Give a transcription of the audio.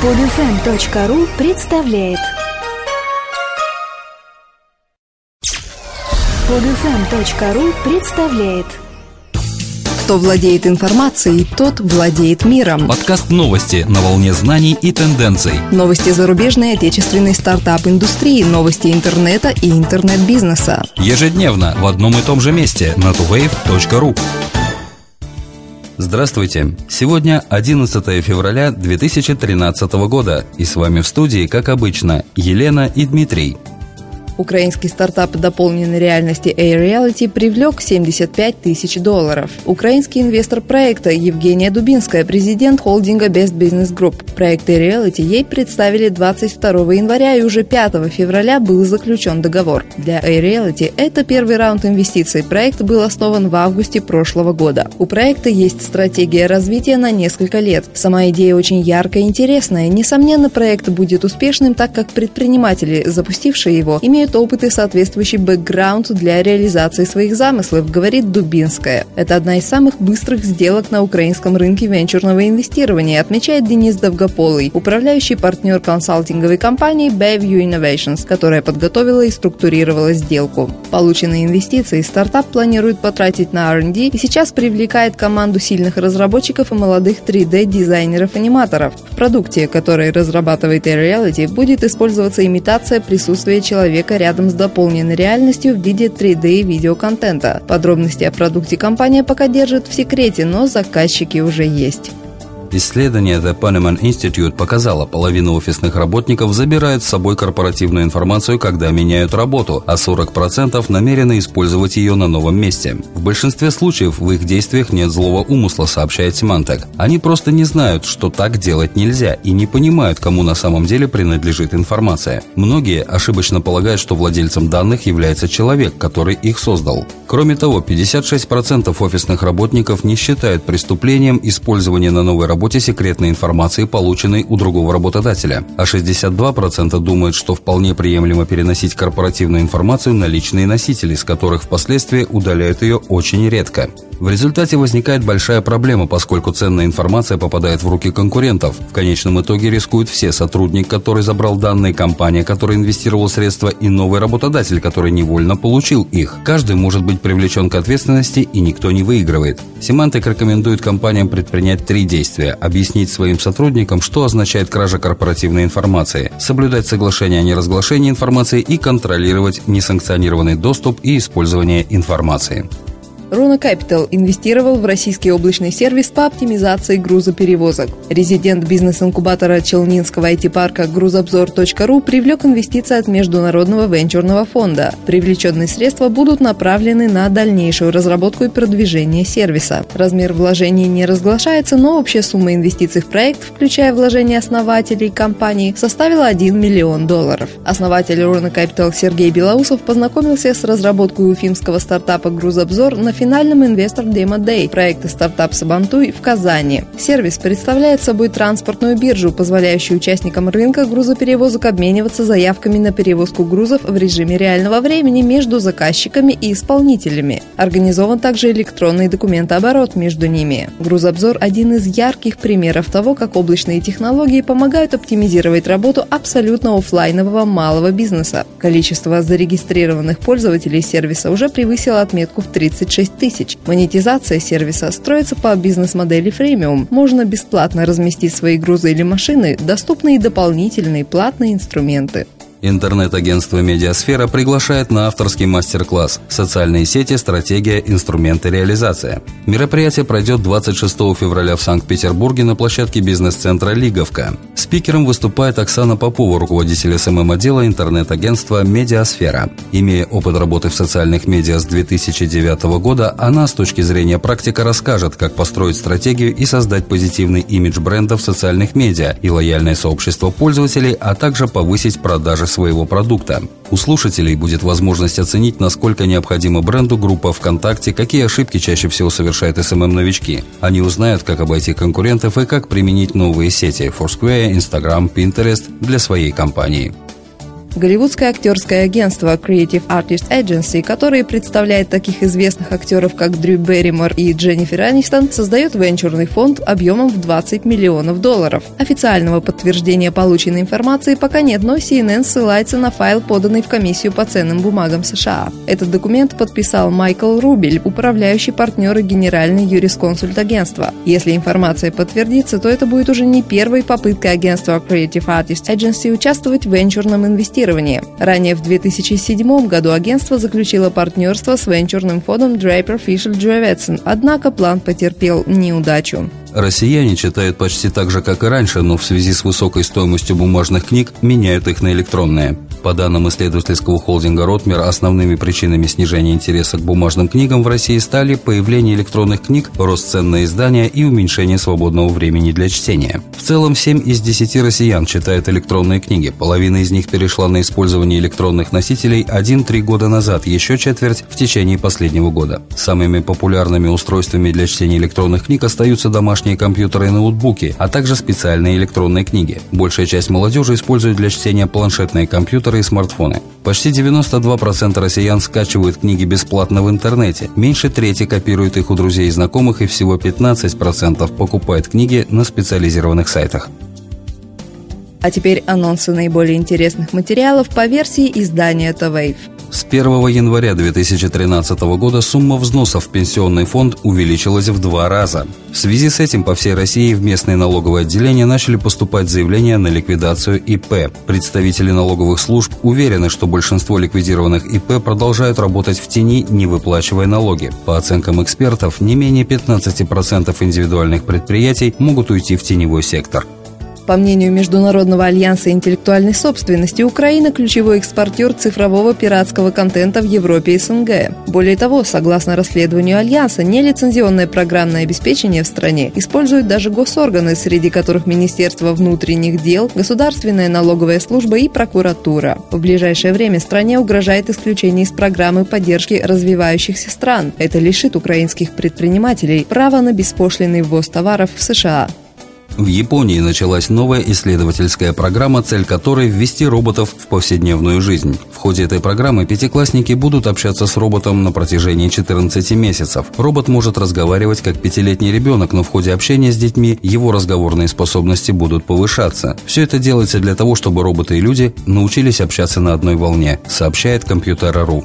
Подфм.ру представляет Подфм.ру представляет Кто владеет информацией, тот владеет миром. Подкаст новости на волне знаний и тенденций. Новости зарубежной и отечественной стартап-индустрии, новости интернета и интернет-бизнеса. Ежедневно в одном и том же месте на tuwave.ru. Здравствуйте! Сегодня 11 февраля 2013 года, и с вами в студии, как обычно, Елена и Дмитрий. Украинский стартап дополненной реальности Air Reality привлек 75 тысяч долларов. Украинский инвестор проекта Евгения Дубинская, президент холдинга Best Business Group. Проект Air Reality ей представили 22 января и уже 5 февраля был заключен договор. Для Air Reality это первый раунд инвестиций. Проект был основан в августе прошлого года. У проекта есть стратегия развития на несколько лет. Сама идея очень яркая и интересная. Несомненно, проект будет успешным, так как предприниматели, запустившие его, имеют имеют опыт и соответствующий бэкграунд для реализации своих замыслов, говорит Дубинская. Это одна из самых быстрых сделок на украинском рынке венчурного инвестирования, отмечает Денис Довгополый, управляющий партнер консалтинговой компании Bayview Innovations, которая подготовила и структурировала сделку. Полученные инвестиции стартап планирует потратить на R&D и сейчас привлекает команду сильных разработчиков и молодых 3D-дизайнеров-аниматоров. В продукте, который разрабатывает Air Reality, будет использоваться имитация присутствия человека рядом с дополненной реальностью в виде 3D видеоконтента. Подробности о продукте компания пока держит в секрете, но заказчики уже есть. Исследование The Poneman Institute показало, половина офисных работников забирают с собой корпоративную информацию, когда меняют работу, а 40% намерены использовать ее на новом месте. В большинстве случаев в их действиях нет злого умысла, сообщает Symantec. Они просто не знают, что так делать нельзя и не понимают, кому на самом деле принадлежит информация. Многие ошибочно полагают, что владельцем данных является человек, который их создал. Кроме того, 56% офисных работников не считают преступлением использование на новой работе работе секретной информации, полученной у другого работодателя, а 62% думают, что вполне приемлемо переносить корпоративную информацию на личные носители, с которых впоследствии удаляют ее очень редко. В результате возникает большая проблема, поскольку ценная информация попадает в руки конкурентов. В конечном итоге рискуют все сотрудник, который забрал данные, компания, которая инвестировала средства, и новый работодатель, который невольно получил их. Каждый может быть привлечен к ответственности, и никто не выигрывает. Семантик рекомендует компаниям предпринять три действия объяснить своим сотрудникам, что означает кража корпоративной информации, соблюдать соглашение о неразглашении информации и контролировать несанкционированный доступ и использование информации. Руна Capital инвестировал в российский облачный сервис по оптимизации грузоперевозок. Резидент бизнес-инкубатора Челнинского IT-парка грузобзор.ру привлек инвестиции от Международного венчурного фонда. Привлеченные средства будут направлены на дальнейшую разработку и продвижение сервиса. Размер вложений не разглашается, но общая сумма инвестиций в проект, включая вложения основателей компании, составила 1 миллион долларов. Основатель Руна Capital Сергей Белоусов познакомился с разработкой уфимского стартапа «Грузобзор» на финальном инвестор Demo Day проекта стартап Сабантуй в Казани. Сервис представляет собой транспортную биржу, позволяющую участникам рынка грузоперевозок обмениваться заявками на перевозку грузов в режиме реального времени между заказчиками и исполнителями. Организован также электронный документооборот между ними. Грузобзор – один из ярких примеров того, как облачные технологии помогают оптимизировать работу абсолютно офлайнового малого бизнеса. Количество зарегистрированных пользователей сервиса уже превысило отметку в 36 6 тысяч. Монетизация сервиса строится по бизнес-модели фремиум. Можно бесплатно разместить свои грузы или машины, доступны и дополнительные платные инструменты. Интернет-агентство «Медиасфера» приглашает на авторский мастер-класс «Социальные сети. Стратегия. Инструменты. Реализация». Мероприятие пройдет 26 февраля в Санкт-Петербурге на площадке бизнес-центра «Лиговка». Спикером выступает Оксана Попова, руководитель СММ-отдела интернет-агентства «Медиасфера». Имея опыт работы в социальных медиа с 2009 года, она с точки зрения практика расскажет, как построить стратегию и создать позитивный имидж бренда в социальных медиа и лояльное сообщество пользователей, а также повысить продажи своего продукта. У слушателей будет возможность оценить, насколько необходима бренду группа ВКонтакте, какие ошибки чаще всего совершают SMM-новички. Они узнают, как обойти конкурентов и как применить новые сети Foursquare, Instagram, Pinterest для своей компании. Голливудское актерское агентство Creative Artist Agency, которое представляет таких известных актеров, как Дрю Берримор и Дженнифер Анистон, создает венчурный фонд объемом в 20 миллионов долларов. Официального подтверждения полученной информации пока нет, но CNN ссылается на файл, поданный в комиссию по ценным бумагам США. Этот документ подписал Майкл Рубель, управляющий партнер и генеральный юрисконсульт агентства. Если информация подтвердится, то это будет уже не первой попыткой агентства Creative Artist Agency участвовать в венчурном инвестировании. Ранее в 2007 году агентство заключило партнерство с венчурным фондом Draper Fisher Dravetson, однако план потерпел неудачу. Россияне читают почти так же, как и раньше, но в связи с высокой стоимостью бумажных книг меняют их на электронные. По данным исследовательского холдинга «Ротмер», основными причинами снижения интереса к бумажным книгам в России стали появление электронных книг, рост цен на издания и уменьшение свободного времени для чтения. В целом, 7 из 10 россиян читают электронные книги. Половина из них перешла на использование электронных носителей 1-3 года назад, еще четверть в течение последнего года. Самыми популярными устройствами для чтения электронных книг остаются домашние компьютеры и ноутбуки, а также специальные электронные книги. Большая часть молодежи использует для чтения планшетные компьютеры компьютеры и смартфоны. Почти 92% россиян скачивают книги бесплатно в интернете, меньше трети копируют их у друзей и знакомых и всего 15% покупают книги на специализированных сайтах. А теперь анонсы наиболее интересных материалов по версии издания Wave. С 1 января 2013 года сумма взносов в пенсионный фонд увеличилась в два раза. В связи с этим по всей России в местные налоговые отделения начали поступать заявления на ликвидацию ИП. Представители налоговых служб уверены, что большинство ликвидированных ИП продолжают работать в тени, не выплачивая налоги. По оценкам экспертов, не менее 15% индивидуальных предприятий могут уйти в теневой сектор. По мнению Международного альянса интеллектуальной собственности, Украина – ключевой экспортер цифрового пиратского контента в Европе и СНГ. Более того, согласно расследованию Альянса, нелицензионное программное обеспечение в стране используют даже госорганы, среди которых Министерство внутренних дел, Государственная налоговая служба и прокуратура. В ближайшее время стране угрожает исключение из программы поддержки развивающихся стран. Это лишит украинских предпринимателей права на беспошлинный ввоз товаров в США. В Японии началась новая исследовательская программа, цель которой – ввести роботов в повседневную жизнь. В ходе этой программы пятиклассники будут общаться с роботом на протяжении 14 месяцев. Робот может разговаривать как пятилетний ребенок, но в ходе общения с детьми его разговорные способности будут повышаться. Все это делается для того, чтобы роботы и люди научились общаться на одной волне, сообщает Компьютера.ру.